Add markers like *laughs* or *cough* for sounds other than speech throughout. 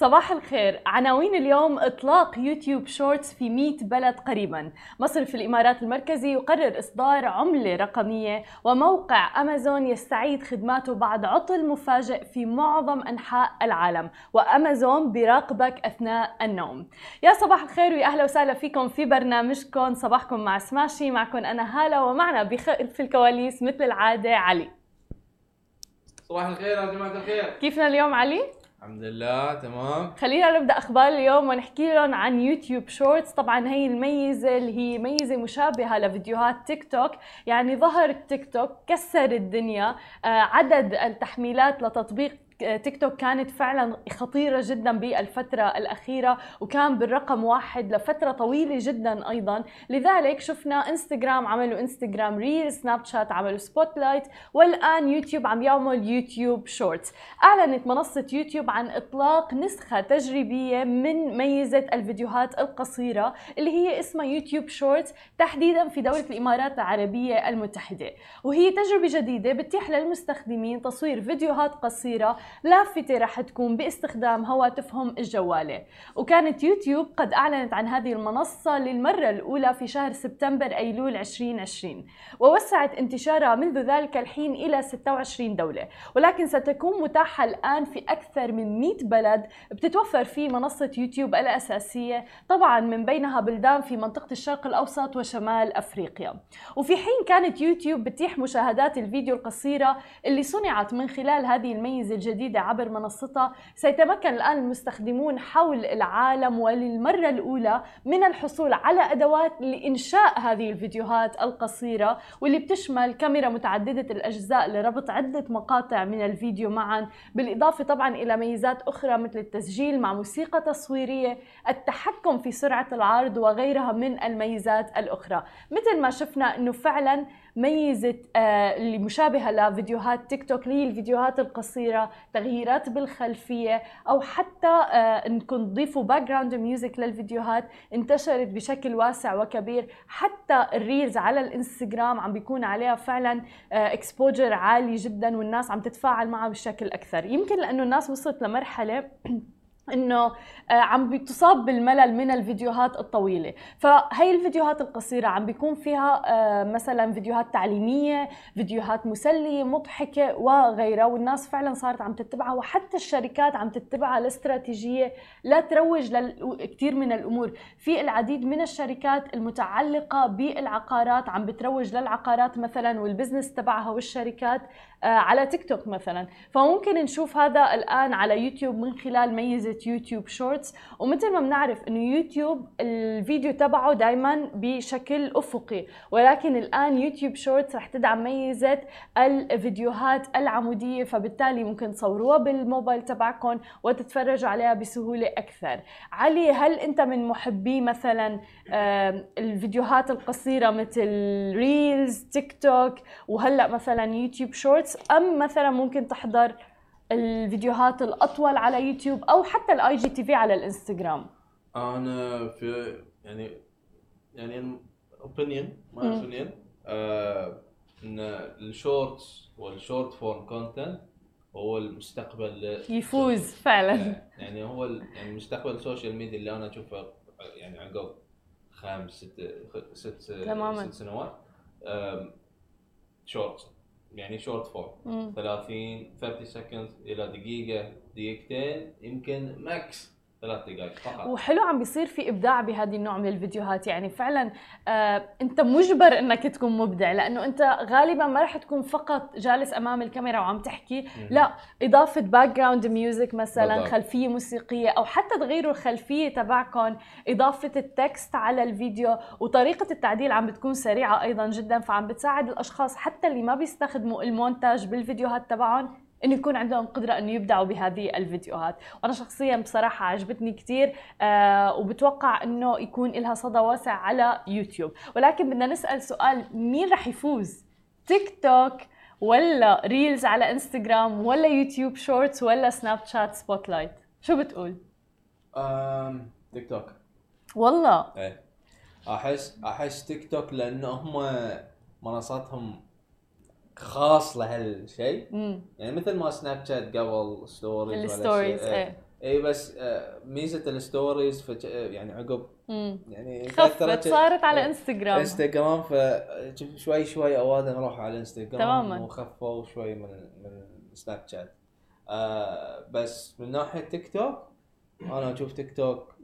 صباح الخير. عناوين اليوم إطلاق يوتيوب شورتس في 100 بلد قريبا. مصرف الإمارات المركزي يقرر إصدار عملة رقمية وموقع أمازون يستعيد خدماته بعد عطل مفاجئ في معظم أنحاء العالم وأمازون براقبك أثناء النوم. يا صباح الخير ويا أهلا وسهلا فيكم في برنامجكم. صباحكم مع سماشي معكم أنا هالة ومعنا بخلف الكواليس مثل العادة علي. صباح الخير يا جماعة الخير. كيفنا اليوم علي؟ الحمد لله تمام. خلينا نبدأ أخبار اليوم ونحكي لهم عن يوتيوب شورتس طبعا هي الميزة اللي هي ميزة مشابهة لفيديوهات تيك توك يعني ظهر تيك توك كسر الدنيا آه، عدد التحميلات لتطبيق تيك توك كانت فعلا خطيرة جدا بالفترة الأخيرة وكان بالرقم واحد لفترة طويلة جدا أيضا. لذلك شفنا إنستغرام عملوا إنستغرام ريل سناب شات عملوا سبوت لايت والآن يوتيوب عم يعمل يوتيوب شورتس. أعلنت منصة يوتيوب عن إطلاق نسخة تجريبية من ميزة الفيديوهات القصيرة اللي هي اسمها يوتيوب شورتس تحديدا في دولة الإمارات العربية المتحدة. وهي تجربة جديدة بتتيح للمستخدمين تصوير فيديوهات قصيرة لافتة رح تكون باستخدام هواتفهم الجوالة. وكانت يوتيوب قد أعلنت عن هذه المنصة للمرة الأولى في شهر سبتمبر أيلول 2020 ووسعت انتشارها منذ ذلك الحين إلى 26 دولة. ولكن ستكون متاحة الآن في أكثر من 100 بلد بتتوفر فيه منصة يوتيوب الأساسية طبعا من بينها بلدان في منطقة الشرق الأوسط وشمال أفريقيا. وفي حين كانت يوتيوب بتيح مشاهدات الفيديو القصيرة اللي صنعت من خلال هذه الميزة الجديدة عبر منصتها سيتمكن الآن المستخدمون حول العالم وللمرة الأولى من الحصول على أدوات لإنشاء هذه الفيديوهات القصيرة واللي بتشمل كاميرا متعددة الأجزاء لربط عدة مقاطع من الفيديو معا بالإضافة طبعا إلى ميزات أخرى مثل التسجيل مع موسيقى تصويرية التحكم في سرعة العرض وغيرها من الميزات الأخرى. مثل ما شفنا أنه فعلا ميزة آه، اللي مشابهة لفيديوهات تيك توك اللي هي الفيديوهات القصيرة تغييرات بالخلفية أو حتى آه، أنكم تضيفوا باك جراوند ميوزك للفيديوهات انتشرت بشكل واسع وكبير. حتى الريلز على الإنستغرام عم بيكون عليها فعلا اكسبوجر عالي جدا والناس عم تتفاعل معها بشكل أكثر. يمكن لأنه الناس وصلت لمرحلة إنه آه، عم بتصاب بالملل من الفيديوهات الطويلة. فهي الفيديوهات القصيرة عم بيكون فيها آه، مثلا فيديوهات تعليمية فيديوهات مسلية مضحكة وغيرها. والناس فعلا صارت عم تتبعها وحتى الشركات عم تتبعها لاستراتيجية لا تروج لكثير من الأمور. في العديد من الشركات المتعلقة بالعقارات عم بتروج للعقارات مثلا والبزنس تبعها والشركات آه، على تيك توك مثلا. فممكن نشوف هذا الآن على يوتيوب من خلال ميزة يوتيوب شورتس. ومثل ما بنعرف إنه يوتيوب الفيديو تبعه دائما بشكل أفقي. ولكن الآن يوتيوب شورتس رح تدعم ميزة الفيديوهات العمودية فبالتالي ممكن تصوروها بالموبايل تبعكم وتتفرجوا عليها بسهولة أكثر. علي هل أنت من محبي مثلا الفيديوهات القصيرة مثل ريلز تيك توك وهلأ مثلا يوتيوب شورتس؟ أم مثلا ممكن تحضر الفيديوهات الأطول على يوتيوب أو حتى الاي جي تي في على الإنستغرام. أنا في يعني يعني اوبينيون. ما اوبينيون آه إن الشورتس والشورت فورم كونتنت هو المستقبل يفوز فعلا. يعني هو يعني مستقبل السوشيال ميديا اللي أنا أشوفه يعني عقب خمس ست ست. ست سنوات. شورت يعني شورت فورم مم. 30 30 سكند إلى دقيقة دقيقتين يمكن ماكس ثلاث دقائق فقط. وحلو عم بيصير في إبداع بهذه النوع من الفيديوهات. يعني فعلا آه أنت مجبر إنك تكون مبدع لأنه أنت غالبا ما رح تكون فقط جالس أمام الكاميرا وعم تحكي. لا إضافة باك جراوند ميوزك مثلا بالضبط. خلفية موسيقية أو حتى تغيروا الخلفية تبعكم إضافة التكست على الفيديو وطريقة التعديل عم بتكون سريعة أيضا جدا فعم بتساعد الأشخاص حتى اللي ما بيستخدموا المونتاج بالفيديوهات تبعهم. إنه يكون عندهم قدرة إنه يبدعوا بهذه الفيديوهات. وأنا شخصيا بصراحة عجبتني كثير آه وبتوقع إنه يكون لها صدى واسع على يوتيوب. ولكن بدنا نسأل سؤال مين رح يفوز؟ تيك توك ولا ريلز على إنستغرام ولا يوتيوب شورتس ولا سناب شات سبوت لايت شو بتقول؟ أم تيك توك. والله. إيه. احس أحس تيك توك لأنه هم منصاتهم خاص لهالشيء يعني مثل ما سناب شات قبل ستوريز الستوريز شيء، إيه اي بس آه، ميزة الستوريز. آه، يعني عقب. يعني خفت صارت على. انستغرام انستغرام فشوي شوي أوادم راحوا على انستغرام تماماً. وخفوا شوي من من سناب شات آه بس من ناحية تيك توك أنا أشوف تيك توك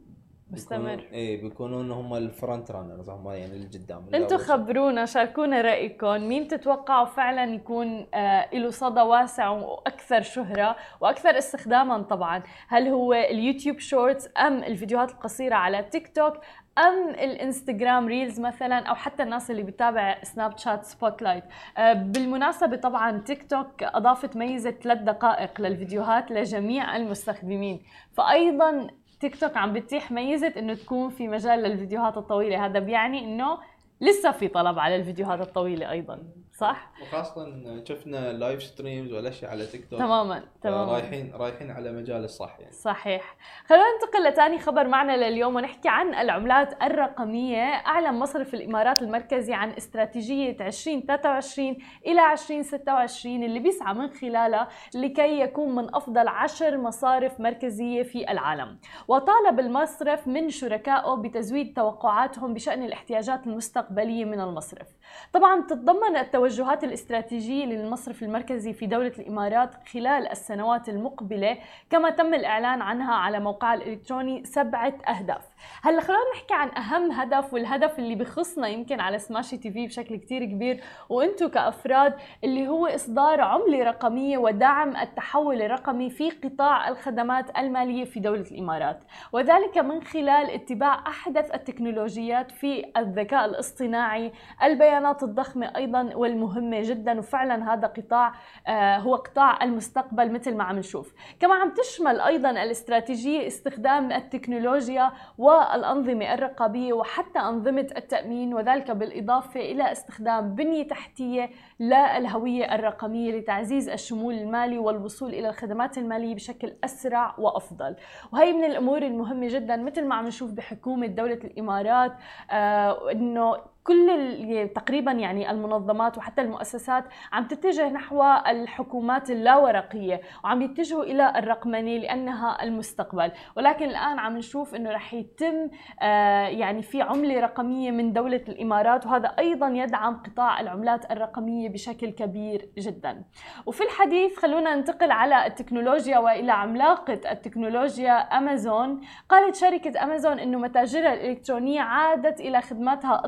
مستمر. اي بيكونون هم الفرونت رانرز هم يعني اللي قدام أنتم. خبرونا شاركونا رأيكم مين تتوقعوا فعلا يكون آه له صدى واسع وأكثر شهرة وأكثر استخداما طبعا هل هو اليوتيوب شورتس أم الفيديوهات القصيرة على تيك توك أم الإنستغرام ريلز مثلا أو حتى الناس اللي بتابع سناب شات سبوت لايت آه بالمناسبة طبعا تيك توك أضافت ميزة ثلاث دقائق للفيديوهات لجميع المستخدمين فايضا تيك توك عم بتتيح ميزة إنه تكون في مجال للفيديوهات الطويلة. هذا بيعني إنه لسه في طلب على الفيديوهات الطويلة أيضا. صح؟ وخاصة شفنا لايف ستريمز والأشياء على تيك توك تماما تماما. رايحين رايحين على مجال الصح يعني. صحيح. خلونا ننتقل لثاني خبر معنا لليوم ونحكي عن العملات الرقمية. أعلن مصرف الإمارات المركزي عن استراتيجية 2023 إلى 2026 اللي بيسعى من خلالها لكي يكون من أفضل عشر مصارف مركزية في العالم. وطالب المصرف من شركائه بتزويد توقعاتهم بشأن الاحتياجات المستقبلية من المصرف. طبعا تتضمن التوجهات الاستراتيجية للمصرف المركزي في دولة الإمارات خلال السنوات المقبلة كما تم الإعلان عنها على موقعها الإلكتروني سبعة أهداف. هلأ خلونا نحكي عن أهم هدف والهدف اللي بخصنا يمكن على سماشي تي في بشكل كتير كبير وأنتم كأفراد اللي هو إصدار عملة رقمية ودعم التحول الرقمي في قطاع الخدمات المالية في دولة الإمارات. وذلك من خلال اتباع أحدث التكنولوجيات في الذكاء الاصطناعي البيانات الضخمة أيضا والمهمة جدا وفعلا هذا قطاع آه، هو قطاع المستقبل مثل ما عم نشوف. كما عم تشمل أيضا الاستراتيجية استخدام التكنولوجيا والأنظمة الرقابية وحتى أنظمة التأمين وذلك بالإضافة إلى استخدام بنية تحتية للهوية الرقمية لتعزيز الشمول المالي والوصول إلى الخدمات المالية بشكل أسرع وأفضل. وهي من الأمور المهمة جدا مثل ما عم نشوف بحكومة دولة الإمارات آه إنه كل ال- تقريبا يعني المنظمات وحتى المؤسسات عم تتجه نحو الحكومات اللاورقية وعم يتجهوا إلى الرقمنة لأنها المستقبل. ولكن الآن عم نشوف إنه رح يتم آه، يعني في عملة رقمية من دولة الإمارات وهذا أيضا يدعم قطاع العملات الرقمية بشكل كبير جدا. وفي الحديث خلونا ننتقل على التكنولوجيا وإلى عملاقة التكنولوجيا أمازون. قالت شركة أمازون إنه متاجرها الإلكترونية عادت إلى خدماتها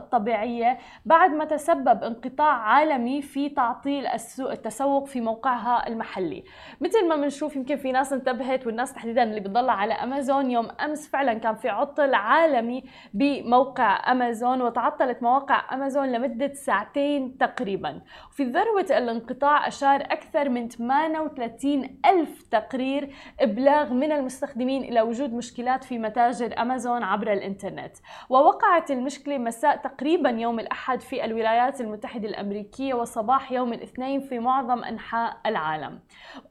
الطبيعيه بعد ما تسبب انقطاع عالمي في تعطيل التسوق في موقعها المحلي. مثل ما بنشوف يمكن في ناس انتبهت والناس تحديدا اللي بتضل على أمازون يوم أمس فعلا كان في عطل عالمي بموقع أمازون وتعطلت مواقع أمازون لمدة ساعتين تقريبا. وفي ذروة الانقطاع أشار أكثر من 38 ألف تقرير إبلاغ من المستخدمين إلى وجود مشكلات في متاجر أمازون عبر الإنترنت. ووقعت المشكلة مساء تقريبا يوم الأحد في الولايات المتحدة الأمريكية وصباح يوم الاثنين في معظم أنحاء العالم.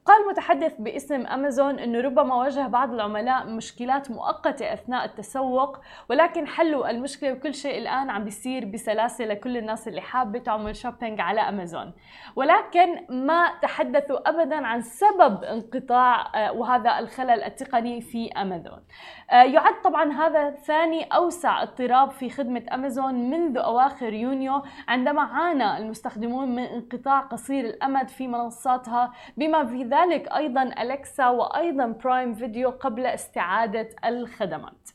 قال متحدث باسم أمازون إنه ربما واجه بعض العملاء مشكلات مؤقتة أثناء التسوق ولكن حلوا المشكلة وكل شيء الآن عم بيصير بسلاسة لكل الناس اللي حابة تعمل شوبينج على أمازون. ولكن ما تحدثوا ابدا عن سبب انقطاع آه، وهذا الخلل التقني في أمازون. آه، يعد طبعا هذا ثاني أوسع اضطراب في خدمة أمازون منذ أواخر يونيو عندما عانى المستخدمون من انقطاع قصير الأمد في منصاتها بما في ذلك أيضا الكسا وأيضا برايم فيديو قبل استعادة الخدمات.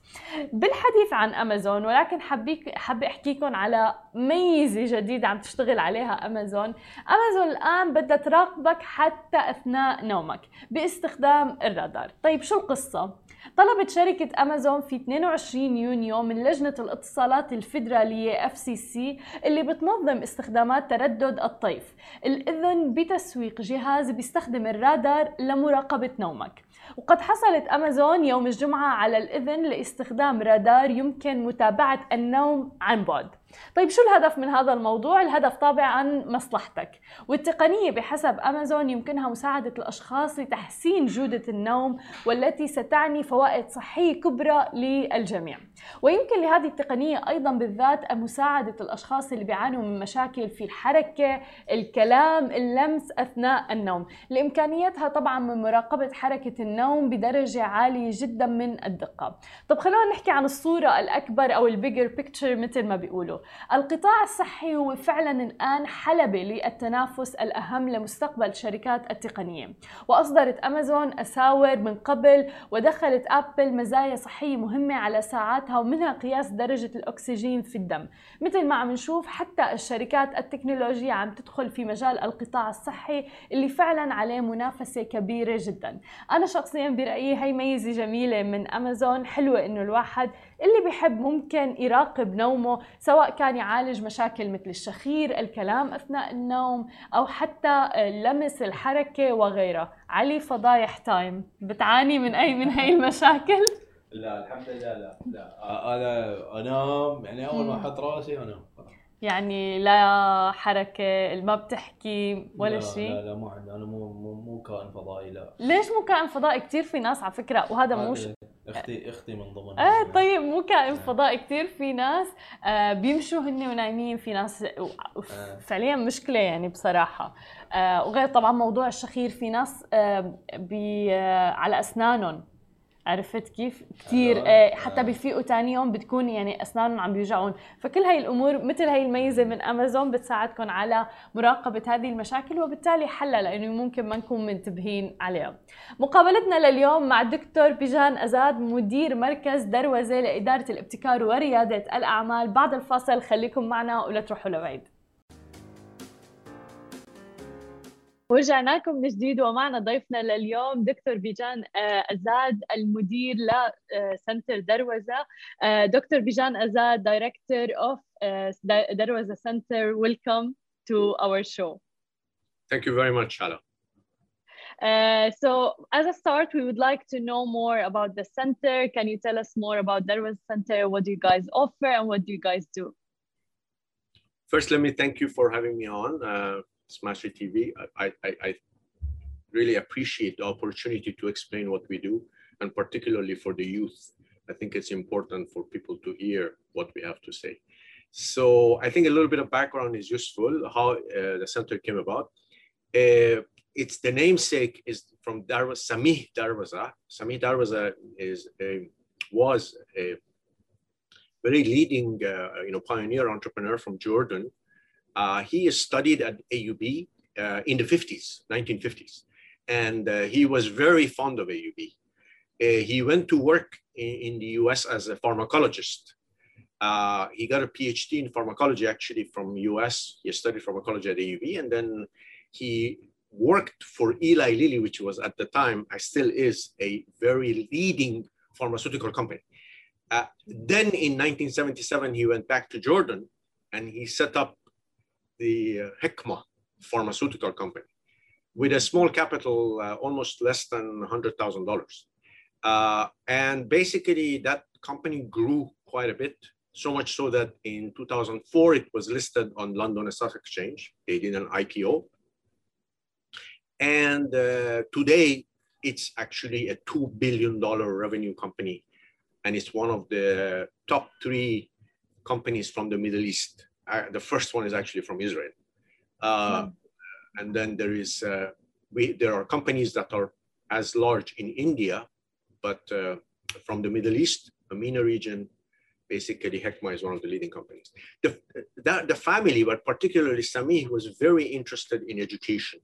بالحديث عن أمازون ولكن حبيك حابه احكيكم على ميزة جديدة عم تشتغل عليها أمازون، أمازون الآن بدها تراقبك حتى أثناء نومك بإستخدام الرادار، طيب شو القصة؟ طلبت شركة أمازون في 22 يونيو من لجنة الاتصالات الفيدرالية FCC اللي بتنظم استخدامات تردد الطيف. الإذن بتسويق جهاز بيستخدم الرادار لمراقبة نومك. وقد حصلت أمازون يوم الجمعة على الإذن لاستخدام رادار يمكن متابعة النوم عن بعد. طيب شو الهدف من هذا الموضوع؟ الهدف طبعا مصلحتك. والتقنية بحسب أمازون يمكنها مساعدة الأشخاص لتحسين جودة النوم والتي ستعني فوائد صحية كبرى للجميع. ويمكن لهذه التقنية أيضا بالذات مساعدة الأشخاص اللي بيعانوا من مشاكل في الحركة الكلام اللمس أثناء النوم. لإمكانيتها طبعا من مراقبة حركة النوم بدرجة عالية جدا من الدقة. طب خلونا نحكي عن الصورة الأكبر أو البيجر بيكتشر مثل ما بيقولوا. القطاع الصحي هو فعلا الآن حلبة للتنافس الأهم لمستقبل الشركات التقنية. وأصدرت أمازون أساور من قبل ودخلت أبل مزايا صحية مهمة على ساعاتها ومنها قياس درجة الأكسجين في الدم. مثل ما عم نشوف حتى الشركات التكنولوجية عم تدخل في مجال القطاع الصحي اللي فعلا عليه منافسة كبيرة جدا. أنا شخصيا برأيي هي ميزة جميلة من أمازون حلوة إنه الواحد اللي بيحب ممكن يراقب نومه سواء كان يعالج مشاكل مثل الشخير الكلام أثناء النوم أو حتى لمس الحركة وغيرها علي فضايح تايم بتعاني من أي من هاي المشاكل؟ *laughs* لا الحمد لله لا لا. أنا أنام يعني أول ما أحط رأسي أنام. يعني لا حركة ما بتحكي ولا لا شيء؟ لا لا ما عندي أنا مو مو, مو كائن فضائي لا. ليش مو كائن فضائي؟ كثير في ناس على فكرة وهذا مو أختي أختي من ضمن إيه طيب مو كائن فضائي كثير في ناس آه بيمشوا هن ونايمين في ناس آه. فعليا مشكلة يعني بصراحة. آه وغير طبعا موضوع الشخير في ناس آه بي آه على أسنانهم. عرفت كيف؟ كثير آه. آه حتى آه. بيفيقوا ثاني يوم بتكون يعني أسنانهم عم بيوجعون، فكل هاي الأمور مثل هاي الميزة من أمازون بتساعدكم على مراقبة هذه المشاكل وبالتالي حلها لأنه ممكن ما نكون منتبهين عليها. مقابلتنا لليوم مع الدكتور بيجان أزاد مدير مركز دروزه لإدارة الابتكار وريادة الأعمال، بعد الفاصل خليكم معنا ولا تروحوا لبعيد. ورجعنا لكم من جديد ومعنا ضيفنا لليوم دكتور بيجان آه، أزاد المدير لسنتر دروزة آه، دكتور بيجان أزاد Director of آه، دروزة Center Welcome to our show Thank you very much, Hala. Uh, so as a start, we would like to know more about the center. Can you tell us more about Darwin Center? What do you guys offer and what do you guys do? First, let me thank you for having me on uh, Smashi TV. I, I, I really appreciate the opportunity to explain what we do, and particularly for the youth. I think it's important for people to hear what we have to say. So I think a little bit of background is useful, how uh, the center came about. Uh, it's the namesake is from Darwa, Samih Darwazah. Samih Darwazah is a, was a very leading, uh, you know, pioneer entrepreneur from Jordan. Uh, he studied at AUB uh, in the 50s, 1950s, and uh, he was very fond of AUB. Uh, he went to work in, in the US as a pharmacologist. Uh, he got a PhD in pharmacology actually from US. He studied pharmacology at AUB, and then he worked for Eli Lilly, which was at the time, I still is, a very leading pharmaceutical company. Uh, then in 1977, he went back to Jordan and he set up the uh, Hikma pharmaceutical company with a small capital, uh, almost less than $100,000. Uh, and basically, that company grew quite a bit, so much so that in 2004, it was listed on London Stock Exchange. They did an IPO. And uh, today, it's actually a $2 billion revenue company. And it's one of the top three companies from the Middle East. Uh, the first one is actually from Israel. Uh, And then there is, uh, we, there are companies that are as large in India, but uh, from the Middle East, the MENA region, basically Hikma is one of the leading companies. The, that, the family, but particularly Samih, was very interested in education.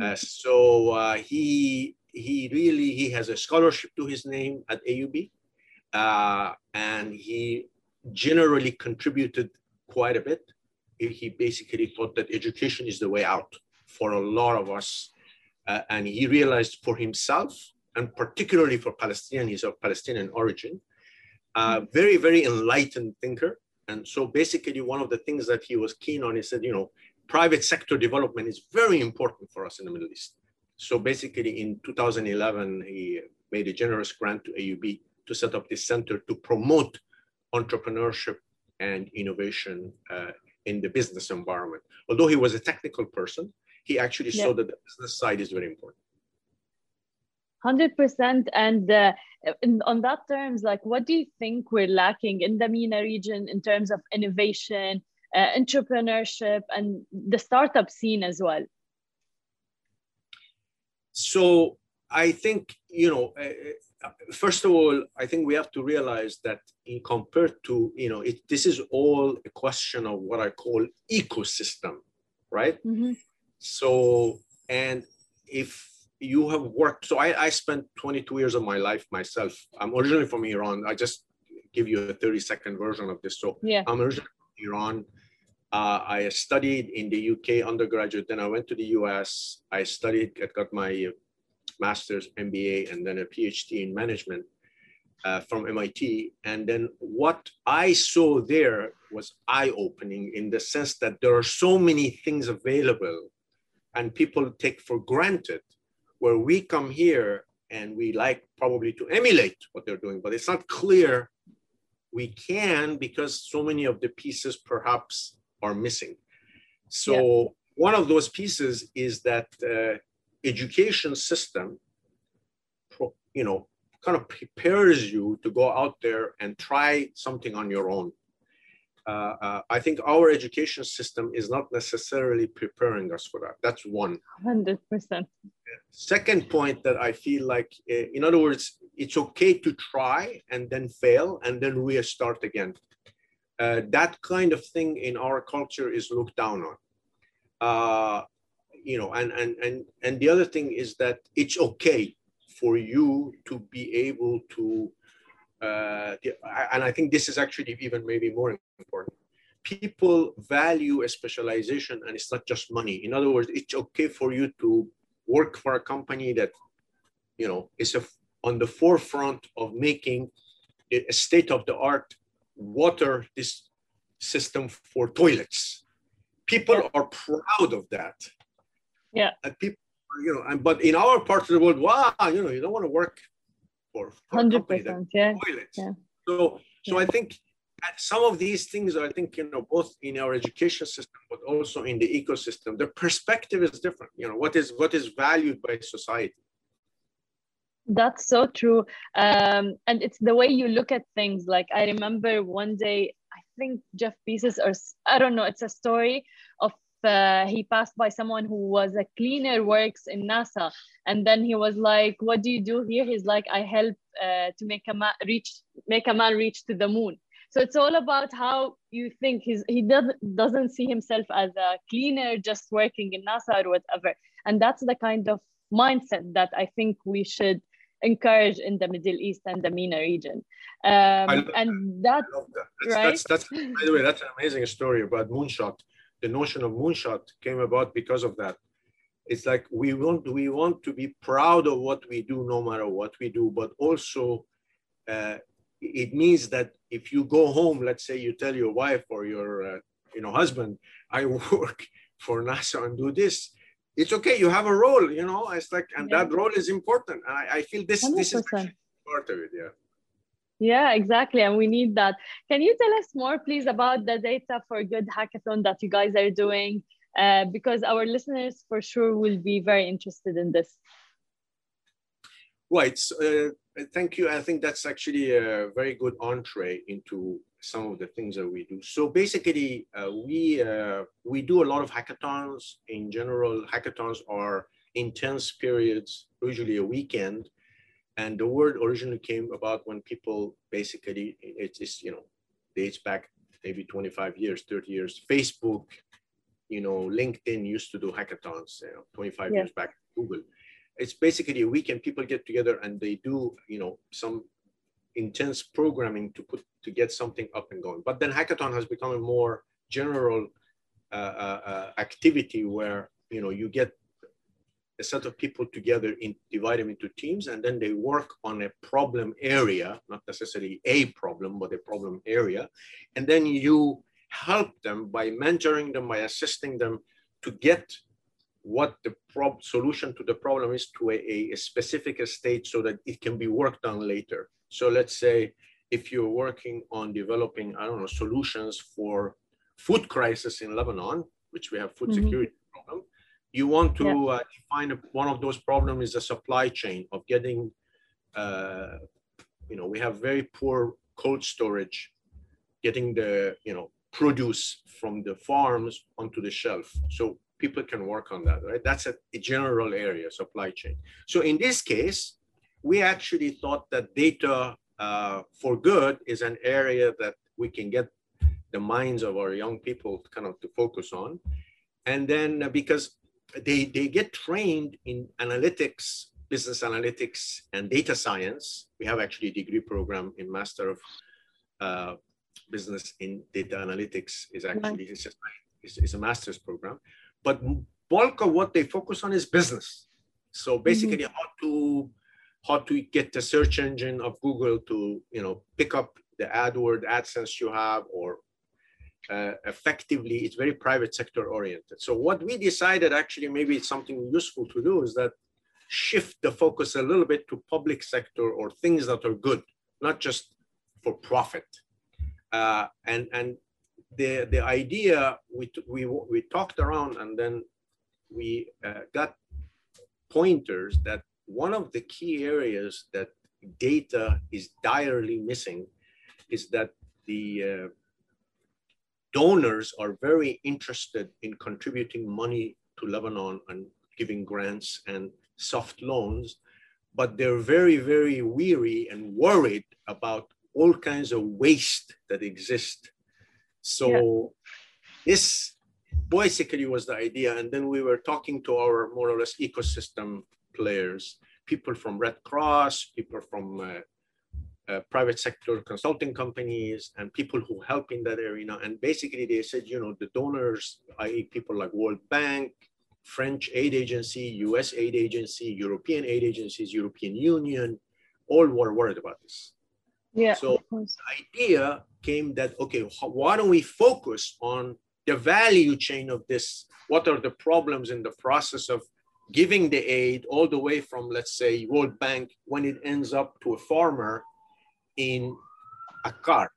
Uh, so uh, he he really he has a scholarship to his name at AUB, uh, and he generally contributed quite a bit. He, basically thought that education is the way out for a lot of us, uh, and he realized for himself and particularly for Palestinian, he's of Palestinian origin, uh, very very enlightened thinker. And so basically, one of the things that he was keen on, he said, you know, private sector development is very important for us in the Middle East. So basically, in 2011, he made a generous grant to AUB to set up this center to promote entrepreneurship and innovation uh, in the business environment. Although he was a technical person, he actually saw that the business side is very important. Hundred percent. And uh, in, on that terms, like, what do you think we're lacking in the MENA region in terms of innovation, uh, entrepreneurship, and the startup scene as well? So I think, you know, uh, uh, first of all, I think we have to realize that in compared to, you know, it, this is all a question of what I call ecosystem, right? Mhm. So, and if you have worked, so I, I spent 22 years of my life myself. I'm originally from Iran. I just give you a 30 second version of this. So Yeah. I'm originally from Iran. Uh, I studied in the UK undergraduate, then I went to the US. I studied, I got my master's, MBA, and then a PhD in management uh, from MIT. And then what I saw there was eye opening in the sense that there are so many things available and people take for granted where we come here and we like probably to emulate what they're doing, but it's not clear we can because so many of the pieces perhaps are missing. So one of those pieces is that uh, education system, you know, kind of prepares you to go out there and try something on your own. Uh, uh, I think our education system is not necessarily preparing us for that. That's one. Hundred percent. Second point that I feel like, uh, in other words, it's okay to try and then fail and then restart again. Uh, that kind of thing in our culture is looked down on. You know, and and and and the other thing is that it's okay for you to be able to, uh, and I think this is actually even maybe more important. People value a specialization, and it's not just money. In other words, it's okay for you to work for a company that you know is a, on the forefront of making a a state-of-the-art water this system for toilets. People are proud of that. Yeah. And people, you know, and but in our parts of the world, wow, you know, you don't want to work for, hundred percent, Yeah. toilets. Yeah. So, so Yeah. I think some of these things, I think you know, both in our education system, but also in the ecosystem, the perspective is different. You know, what is what is valued by society. That's so true. Um, and it's the way you look at things. Like I remember one day, I think Jeff Bezos, or I don't know, it's a story uh, he passed by someone who was a cleaner, works in NASA, and then he was like, "What do you do here?" He's like, "I help uh, to make a man reach, make a man reach to the moon." So it's all about how you think. He's he doesn't doesn't see himself as a cleaner, just working in NASA or whatever. And that's the kind of mindset that I think we should encourage in the Middle East and the MENA region. Um, and that, that. That's, Right? that's, that's, by the way, that's an amazing story about moonshot. The notion of moonshot came about because of that. It's like we want we want to be proud of what we do, no matter what we do, but also uh, it means that if you go home, let's say you tell your wife or your uh, you know husband, I *laughs* work for NASA and do this. It's okay. You have a role, you know. It's like, and Yeah. that role is important. And I, I feel this this is 100%. part of it. Yeah. Yeah, exactly. And we need that. Can you tell us more, please, about the Data for Good hackathon that you guys are doing? Uh, because our listeners for sure will be very interested in this. Right. Uh, thank you. I think that's actually a very good entree into some of the things that we do. So basically, uh, we uh, we do a lot of hackathons. In general, hackathons are intense periods, usually a weekend. And the word originally came about when people basically it's, it's you know dates back maybe 25 years, 30 years. Facebook, you know, LinkedIn used to do hackathons. You know, 25 Yeah. years back. Google it's basically a weekend people get together and they do you know some intense programming to put to get something up and going but then hackathon has become a more general uh, uh, uh, activity where you know you get a set of people together in divide them into teams and then they work on a problem area not necessarily a problem but a problem area and then you help them by mentoring them by assisting them to get what the prob- solution to the problem is to a, a, specific state so that it can be worked on later. So let's say if you're working on developing, I don't know, solutions for food crisis in Lebanon, which we have food Mhm. security problem, you want to uh, define a- one of those problems is the supply chain of getting, uh, you know, we have very poor cold storage, getting the, you know, produce from the farms onto the shelf. So people can work on that, right? That's a, a general area, supply chain. So in this case, we actually thought that data uh, for good is an area that we can get the minds of our young people kind of to focus on. And then uh, because they, they get trained in analytics, business analytics and data science. We have actually a degree program in Master of uh, Business in Data Analytics is actually it's, just, it's, it's a master's program. But bulk of what they focus on is business. So basically how to how to get the search engine of Google to you know pick up the AdWord, AdSense you have, or uh, effectively, it's very private sector oriented. So what we decided actually maybe it's something useful to do is that shift the focus a little bit to public sector or things that are good, not just for profit. Uh, and and the the idea we we we talked around and then we uh, got pointers that one of the key areas that data is direly missing is that the uh, donors are very interested in contributing money to Lebanon and giving grants and soft loans, but they're very, very weary and worried about all kinds of waste that exist. So yeah. this basically was the idea. And then we were talking to our more or less ecosystem players, people from Red Cross, people from uh, uh, private sector consulting companies and people who help in that arena. And basically they said, you know, the donors, i.e. people like World Bank, French aid agency, US aid agency, European aid agencies, European Union, all were worried about this. Yeah. So the idea came that, okay, why don't we focus on the value chain of this? What are the problems in the process of giving the aid all the way from, let's say, World Bank, when it ends up to a farmer in a car?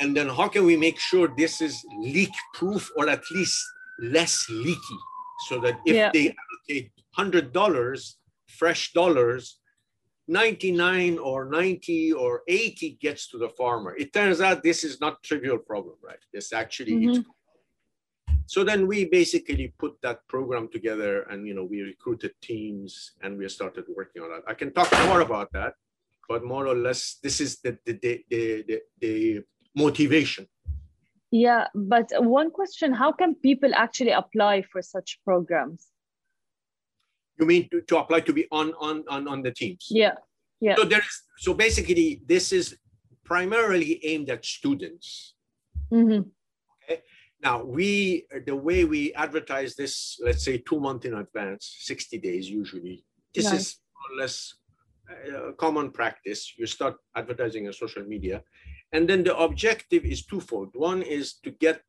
And then how can we make sure this is leak proof or at least less leaky? So that if Yeah. they allocate $100 fresh dollars, 99 or 90 or 80 gets to the farmer. It turns out this is not trivial problem, right? This actually mm-hmm. it's so then we basically put that program together and you know we recruited teams and we started working on that. I can talk more about that, but more or less this is the the the, the, the, motivation. Yeah, but one question, how can people actually apply for such programs? You mean to, to apply to be on on on on the teams? Yeah. Yeah. So there's so basically this is primarily aimed at students. Mhm. Now we the way we advertise this, let's say two months in advance, 60 days usually. This Nice. is more or less a common practice. You start advertising on social media. And then the objective is twofold. One is to get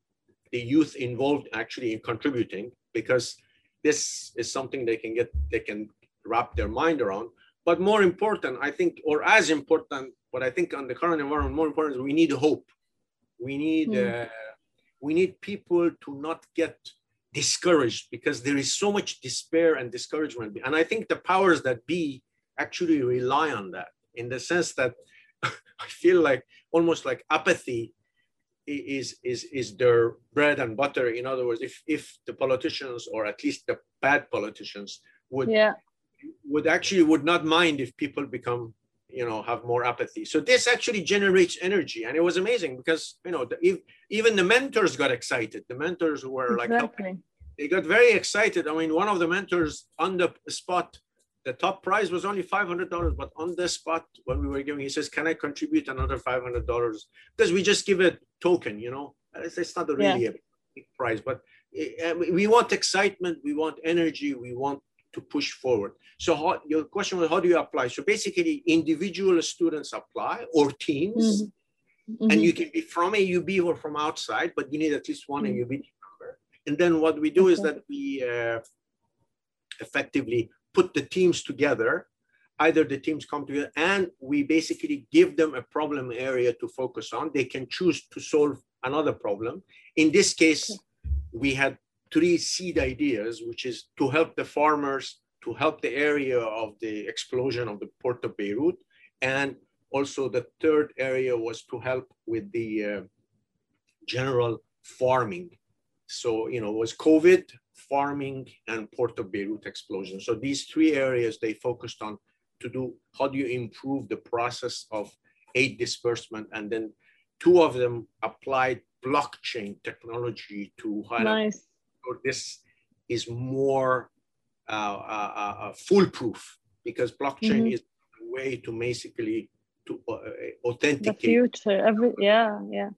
the youth involved actually in contributing because this is something they can get, they can wrap their mind around. But more important, I think, or as important, but I think on the current environment, more important is we need hope. We need Mm. uh, we need people to not get discouraged because there is so much despair and discouragement. And I think the powers that be actually rely on that in the sense that *laughs* I feel like almost like apathy is is is their bread and butter. In other words, if if the politicians or at least the bad politicians would Yeah. would actually would not mind if people become you know have more apathy so this actually generates energy and it was amazing because you know the, if, even the mentors got excited the mentors were like helping, they got very excited i mean one of the mentors on the spot the top prize was only $500 but on the spot when we were giving he says can i contribute another $500 because we just give a token you know it's, it's not a really a big prize but uh, we want excitement we want energy we want to push forward. So how, your question was, how do you apply? So basically individual students apply or teams, Mhm. and you can be from AUB or from outside, but you need at least one Mhm. AUB member. And then what we do is that we uh, effectively put the teams together either the teams come together and we basically give them a problem area to focus on. They can choose to solve another problem. In this case, we had three seed ideas, which is to help the farmers, to help the area of the explosion of the port of Beirut. And also the third area was to help with the uh, general farming. So, you know, it was COVID, farming, and port of Beirut explosion. So these three areas they focused on to do, how do you improve the process of aid disbursement? And then two of them applied blockchain technology to highlight Nice. this is more uh, uh, uh, uh, foolproof because blockchain Mhm. is a way to basically to uh, uh, The authenticate. future. Every yeah, yeah.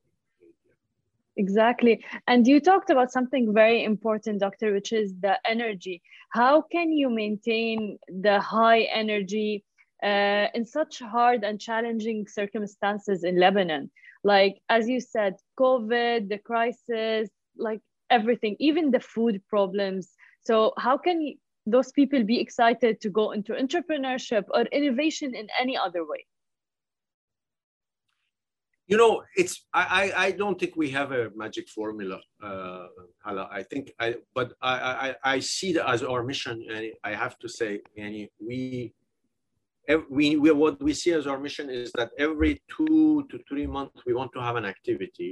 Exactly. And you talked about something very important, Doctor, which is the energy. How can you maintain the high energy uh, in such hard and challenging circumstances in Lebanon? Like, as you said, COVID, the crisis, like everything, even the food problems. So, how can those people be excited to go into entrepreneurship or innovation in any other way? You know, it's I, I I don't think we have a magic formula, uh, Hala. I think I but I I I see that as our mission, and I have to say, and we. We, we what we see as our mission is that every two to three months we want to have an activity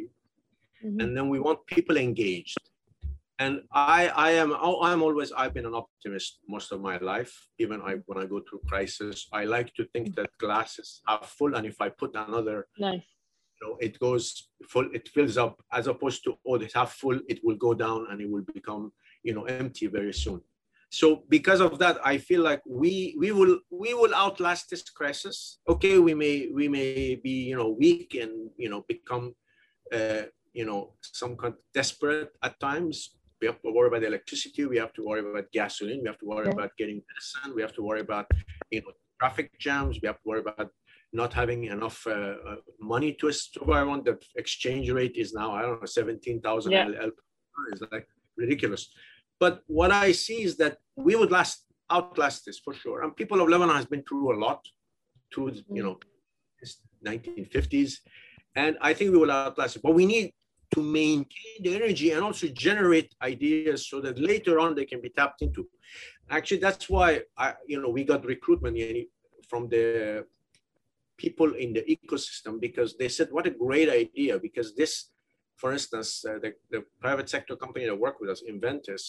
Mhm. and then we want people engaged. And I, I am, I'm always, I've been an optimist most of my life. Even I, when I go through crisis, I like to think that glasses are full, and if I put another, Nice. Know, it goes full, it fills up, as opposed to oh, it's half full, it will go down and it will become, you know, empty very soon. So because of that, I feel like we we will we will outlast this crisis. Okay, we may we may be you know weak and you know become uh, you know some kind of desperate at times. We have to worry about electricity. We have to worry about gasoline. We have to worry Yeah. about getting medicine. We have to worry about you know traffic jams. We have to worry about not having enough uh, uh, money to survive on. The exchange rate is now I don't know seventeen thousand Yeah. LL. It's like ridiculous. But what I see is that we would last outlast this for sure. And people of Lebanon has been through a lot, through you know, 1950s, and I think we will outlast it. But we need to maintain the energy and also generate ideas so that later on they can be tapped into. Actually, that's why I, you know, we got recruitment from the people in the ecosystem because they said, what a great idea. Because this, for instance, uh, the, the private sector company that worked with us, Inventus,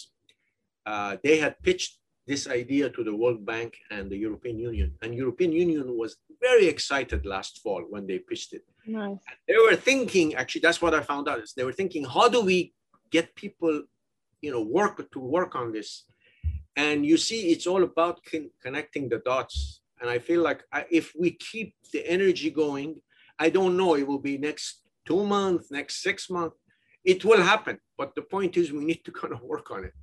uh, they had pitched this idea to the World Bank and the European Union. And European Union was very excited last fall when they pitched it. Nice. They were thinking, actually, that's what I found out, is they were thinking, how do we get people, you know, work to work on this? And you see, it's all about con- connecting the dots. And I feel like I, if we keep the energy going, I don't know, it will be next two months, next six months. It will happen. But the point is, we need to *laughs* kind of work on it.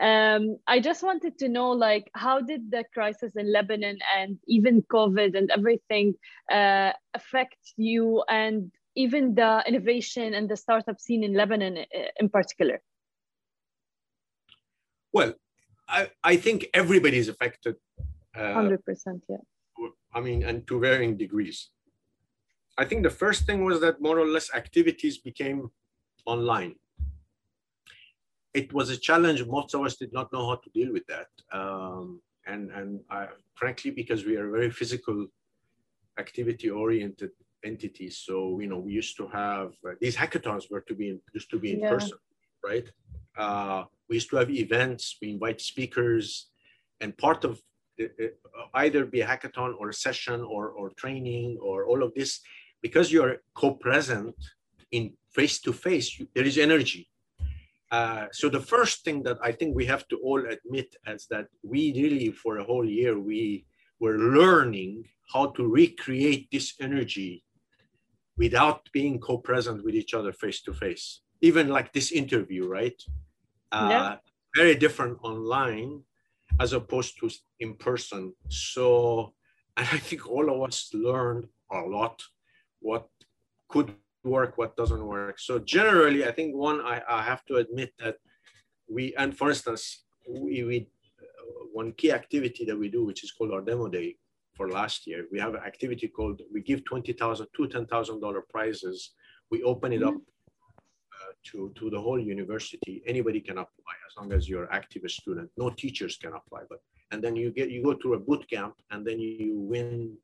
Um, I just wanted to know, like, how did the crisis in Lebanon and even COVID and everything uh, affect you and even the innovation and the startup scene in Lebanon uh, in particular? Well, I, I think everybody is affected. Uh, Hundred percent, yeah. I mean, and to varying degrees. I think the first thing was that more or less activities became online. It was a challenge. Most of us did not know how to deal with that. Um, and and I, frankly, because we are very physical, activity oriented entities. So, you know, we used to have uh, these hackathons were to be in, used to be in Yeah. person, right? Uh, we used to have events, we invite speakers, and part of uh, uh, either be a hackathon or session or, or training or all of this, because you're co-present in face-to-face, there is energy. Uh, so the first thing that I think we have to all admit is that we really, for a whole year, we were learning how to recreate this energy without being co-present with each other face-to-face. Even like this interview, right? Uh, Yeah. Very different online as opposed to in person. So, and I think all of us learned a lot what could work, what doesn't work. So generally, I think one, I, I have to admit that we, and for instance, we, we uh, one key activity that we do, which is called our demo day, for last year. We have an activity called we give twenty thousand two ten thousand dollar prizes. We open it up uh, to to the whole university. Anybody can apply as long as you're active student. No teachers can apply, but and then you get you go through a boot camp and then you win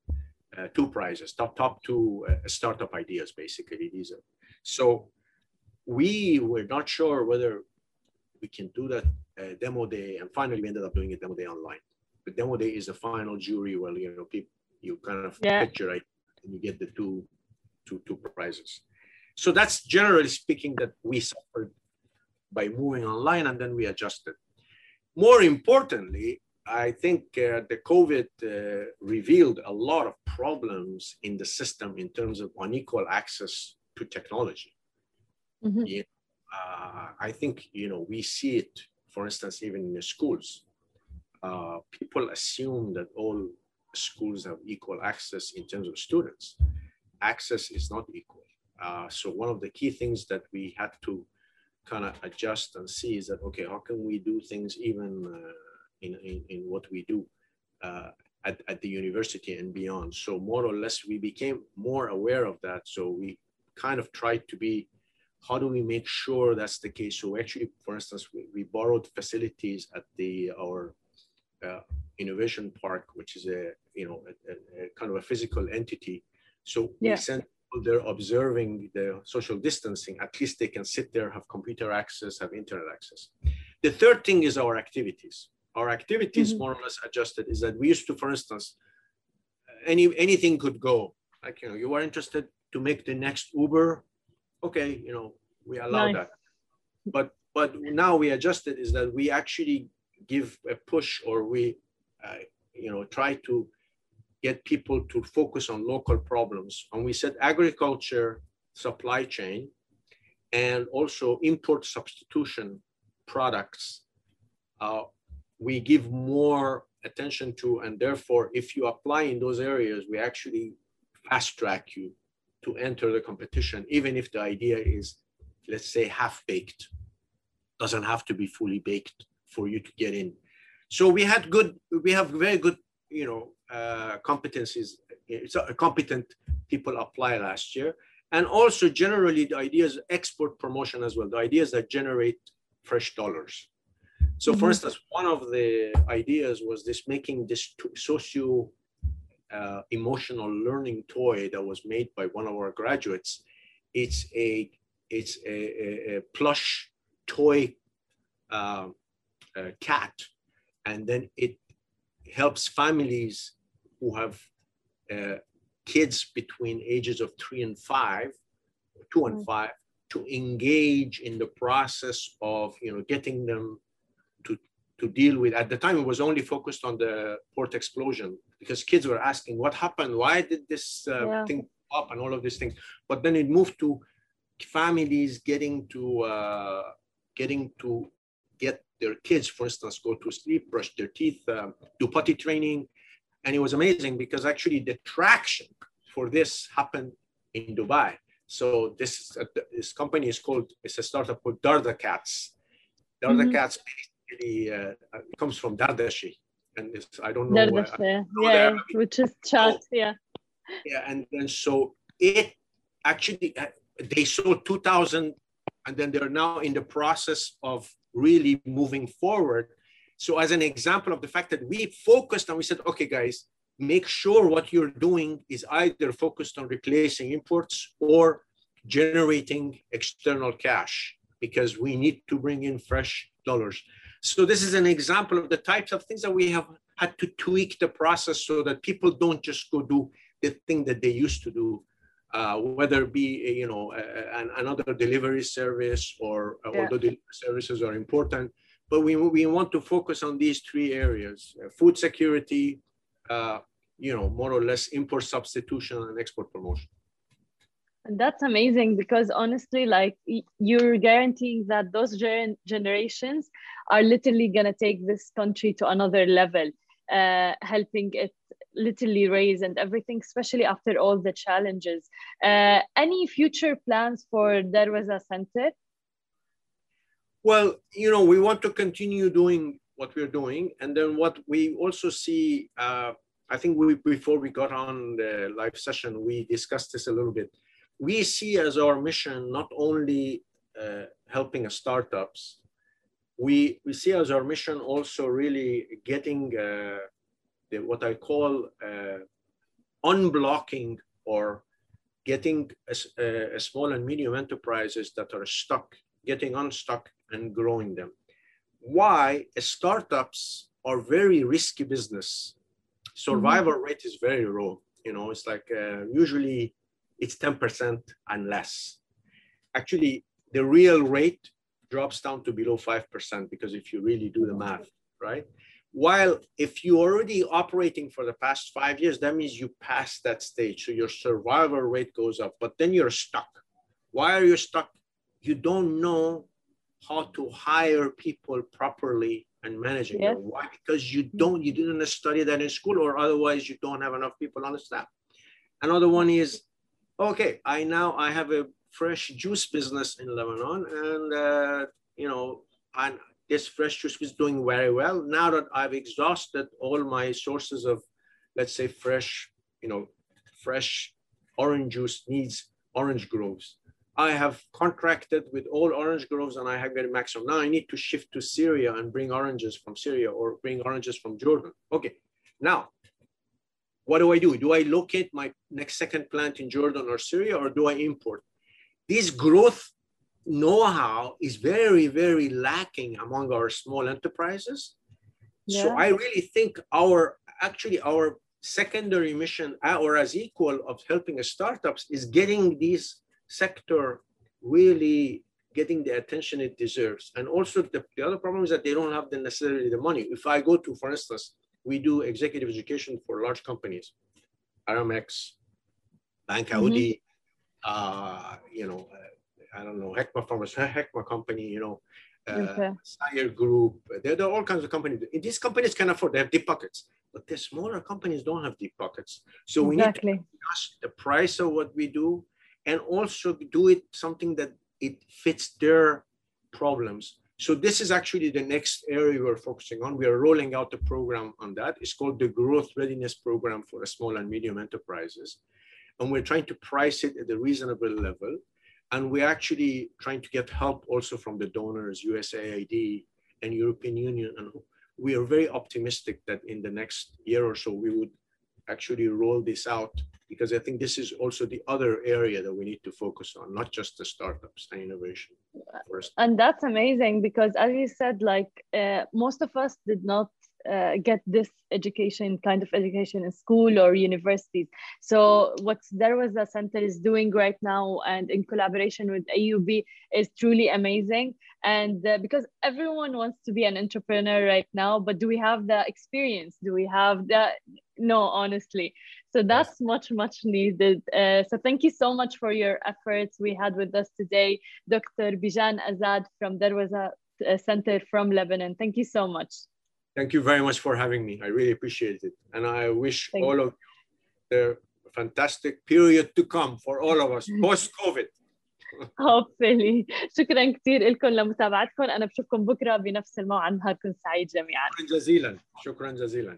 uh, two prizes. Top top two uh, startup ideas basically. These are so we were not sure whether we can do that uh, demo day, and finally we ended up doing a demo day online. But demo day is the final jury where you know people you kind of Yeah. picture right, and you get the two two two prizes. So that's generally speaking that we suffered by moving online, and then we adjusted. More importantly, I think uh, the COVID uh, revealed a lot of problems in the system in terms of unequal access to technology Mhm. uh, I think you know we see it, for instance, even in the schools. Uh, people assume that all schools have equal access in terms of students. Access is not equal. Uh, so one of the key things that we had to kind of adjust and see is that okay, how can we do things even uh, in, in in what we do uh, at at the university and beyond? So more or less, we became more aware of that. So we kind of tried to be how do we make sure that's the case? So actually, for instance, we, we borrowed facilities at the our uh, innovation park, which is a you know a, a, a kind of a physical entity. So Yeah. we sent there observing the social distancing. At least they can sit there, have computer access, have internet access. The third thing is our activities. Our activities, Mhm. more or less adjusted, is that we used to, for instance, any anything could go. Like you know, you are interested to make the next Uber okay, you know, we allow Nice. that. But but now we adjusted is that we actually give a push or we, uh, you know, try to get people to focus on local problems. And we said agriculture, supply chain, and also import substitution products. Uh, we give more attention to, and therefore, if you apply in those areas, we actually fast track you to enter the competition, even if the idea is, let's say, half baked. Doesn't have to be fully baked for you to get in. So we had good, we have very good, you know, uh, competencies. It's a, competent people apply last year, and also generally the ideas export promotion as well. The ideas that generate fresh dollars. So, for Mhm. instance, one of the ideas was this making this socio uh, emotional learning toy that was made by one of our graduates. It's a it's a, a, a plush toy uh, uh, cat, and then it helps families who have uh, kids between ages of three and five, two and Mm. five, to engage in the process of you know getting them to to deal with. At the time, it was only focused on the port explosion because kids were asking what happened, why did this uh, Yeah. thing up, and all of these things. But then it moved to families getting to uh, getting to get their kids, for instance, go to sleep, brush their teeth, um, do potty training, and it was amazing because actually the traction for this happened in Dubai. So this uh, this company is called it's a startup called Darda Cats. Darda Mhm. Cats basically uh, comes from Dardashi, and it's, I don't know. Dardash, uh, yeah, yeah, which is chat, yeah. yeah, and then so it actually uh, they sold 2,000, and then they're now in the process of really moving forward. So as an example of the fact that we focused and we said, okay, guys, make sure what you're doing is either focused on replacing imports or generating external cash because we need to bring in fresh dollars. So this is an example of the types of things that we have had to tweak the process so that people don't just go do the thing that they used to do, uh, whether it be you know uh, an, another delivery service or uh, Yeah. although delivery services are important, but we we want to focus on these three areas: uh, food security, uh, you know, more or less import substitution and export promotion. And that's amazing because honestly, like you're guaranteeing that those gen- generations are literally going to take this country to another level, uh, helping it literally raise and everything, especially after all the challenges. Uh, any future plans for Darwazah Center? Well, you know, we want to continue doing what we're doing, and then what we also see, uh, I think we before we got on the live session, we discussed this a little bit. We see as our mission not only uh, helping startups, we we see as our mission also really getting uh, the, what I call uh, unblocking or getting a, a small and medium enterprises that are stuck, getting unstuck and growing them. Why? Startups are very risky business. Survival mm-hmm. rate is very low. You know, it's like uh, usually it's 10% and less. Actually, the real rate drops down to below 5% because if you really do the math, right? While if you're already operating for the past five years, that means you passed that stage. So your survival rate goes up, but then you're stuck. Why are you stuck? You don't know how to hire people properly and managing Yes. them. Why? Because you don't, you didn't study that in school, or otherwise you don't have enough people on the staff. Another one is, okay, I now I have a fresh juice business in Lebanon, and uh, you know, and this fresh juice is doing very well. Now that I've exhausted all my sources of, let's say, fresh, you know, fresh orange juice needs orange groves. I have contracted with all orange groves and I have got a maximum. Now I need to shift to Syria and bring oranges from Syria or bring oranges from Jordan. Okay, now what do I do? Do I locate my next second plant in Jordan or Syria or do I import? This growth know-how is very, very lacking among our small enterprises. So I really think our actually our secondary mission uh, or as equal of helping startups is getting this sector really getting the attention it deserves. And also the, the other problem is that they don't have the necessarily the money. If I go to, for instance, we do executive education for large companies, Aramex, Bank Audi, uh, you know, I don't know, Hikma Farmers, Hikma Company, you know, uh, Okay. Sire Group. There, there are all kinds of companies. These companies can afford, they have deep pockets, but the smaller companies don't have deep pockets. So we need to exactly. adjust the price of what we do and also do it something that it fits their problems. So this is actually the next area we're focusing on. We are rolling out a program on that. It's called the Growth Readiness Program for small and medium enterprises. And we're trying to price it at a reasonable level. And we're actually trying to get help also from the donors, USAID and European Union. And we are very optimistic that in the next year or so, we would actually roll this out because I think this is also the other area that we need to focus on, not just the startups and innovation. First. and that's amazing because as you said like uh, most of us did not uh, get this education kind of education in school or universities. So what Darwazah Center is doing right now and in collaboration with aub is truly amazing. And uh, because everyone wants to be an entrepreneur right now but do we have the experience? Do we have the no honestly. So that's much much needed. Uh, so thank you so much for your efforts we had with us today dr bijan azad from darwazah uh, center from lebanon. Thank you so much Thank you very much for having me. I really appreciate it. And I wish Thank all of you the fantastic period to come for all of us post-COVID. *laughs* hopefully شكرا كثير لكم لمتابعتكم انا بشوفكم بكره بنفس الموعد نهاركم سعيد جميعا شكرا جزيلا شكرا جزيلا